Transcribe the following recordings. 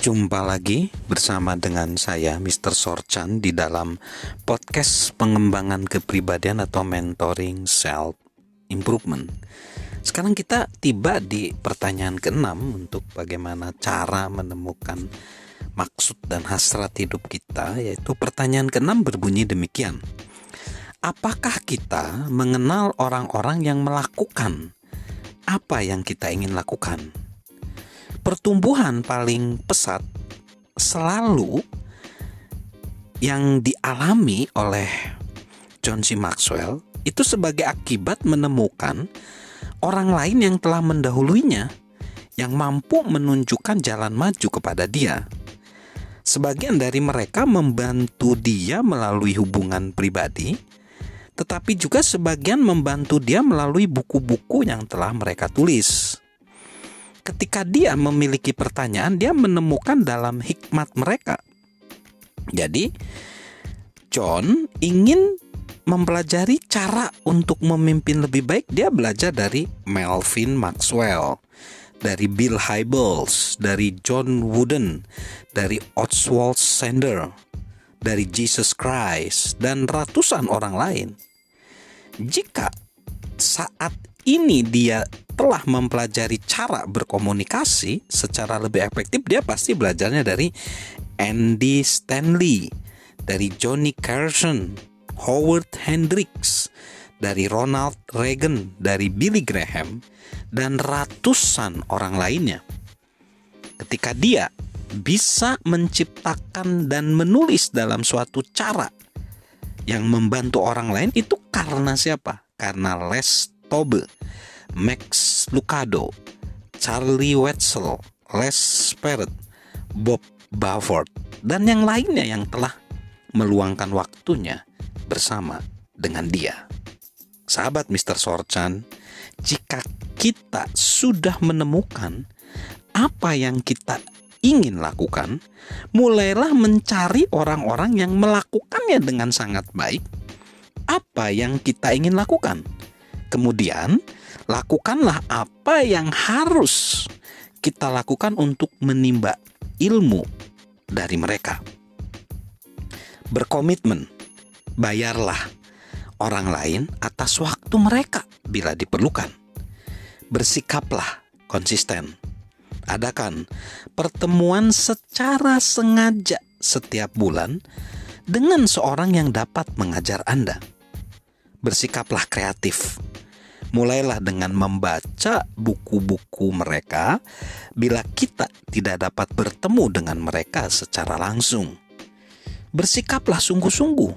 Jumpa lagi bersama dengan saya Mr. Sorchan di dalam podcast pengembangan kepribadian atau mentoring self improvement. Sekarang kita tiba di pertanyaan keenam untuk bagaimana cara menemukan maksud dan hasrat hidup kita yaitu pertanyaan keenam berbunyi demikian. Apakah kita mengenal orang-orang yang melakukan apa yang kita ingin lakukan? Pertumbuhan paling pesat selalu yang dialami oleh John C. Maxwell itu sebagai akibat menemukan orang lain yang telah mendahuluinya yang mampu menunjukkan jalan maju kepada dia. Sebagian dari mereka membantu dia melalui hubungan pribadi, tetapi juga sebagian membantu dia melalui buku-buku yang telah mereka tulis ketika dia memiliki pertanyaan, dia menemukan dalam hikmat mereka. Jadi, John ingin mempelajari cara untuk memimpin lebih baik. Dia belajar dari Melvin Maxwell, dari Bill Hybels, dari John Wooden, dari Oswald Sander, dari Jesus Christ, dan ratusan orang lain. Jika saat ini dia telah mempelajari cara berkomunikasi secara lebih efektif, dia pasti belajarnya dari Andy Stanley, dari Johnny Carson, Howard Hendricks, dari Ronald Reagan, dari Billy Graham, dan ratusan orang lainnya. Ketika dia bisa menciptakan dan menulis dalam suatu cara yang membantu orang lain itu karena siapa? Karena Les Tobe Max Lucado, Charlie Wetzel, Les Parrott, Bob Bavard, dan yang lainnya yang telah meluangkan waktunya bersama dengan dia. Sahabat Mr. Sorchan, jika kita sudah menemukan apa yang kita ingin lakukan, mulailah mencari orang-orang yang melakukannya dengan sangat baik. Apa yang kita ingin lakukan? Kemudian, lakukanlah apa yang harus kita lakukan untuk menimba ilmu dari mereka. Berkomitmen, bayarlah orang lain atas waktu mereka bila diperlukan. Bersikaplah konsisten. Adakan pertemuan secara sengaja setiap bulan dengan seorang yang dapat mengajar Anda. Bersikaplah kreatif mulailah dengan membaca buku-buku mereka bila kita tidak dapat bertemu dengan mereka secara langsung. Bersikaplah sungguh-sungguh.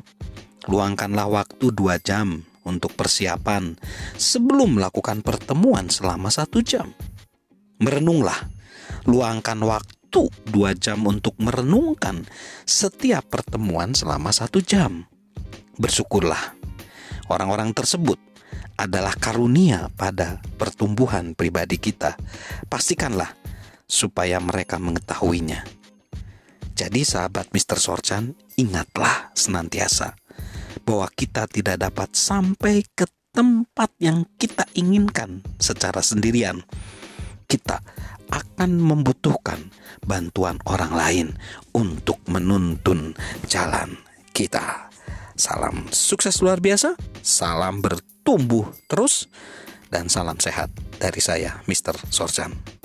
Luangkanlah waktu dua jam untuk persiapan sebelum melakukan pertemuan selama satu jam. Merenunglah. Luangkan waktu dua jam untuk merenungkan setiap pertemuan selama satu jam. Bersyukurlah. Orang-orang tersebut adalah karunia pada pertumbuhan pribadi kita. Pastikanlah supaya mereka mengetahuinya. Jadi sahabat Mr. Sorchan, ingatlah senantiasa bahwa kita tidak dapat sampai ke tempat yang kita inginkan secara sendirian. Kita akan membutuhkan bantuan orang lain untuk menuntun jalan kita. Salam sukses luar biasa, salam bertumbuh terus, dan salam sehat dari saya, Mr. Sorjan.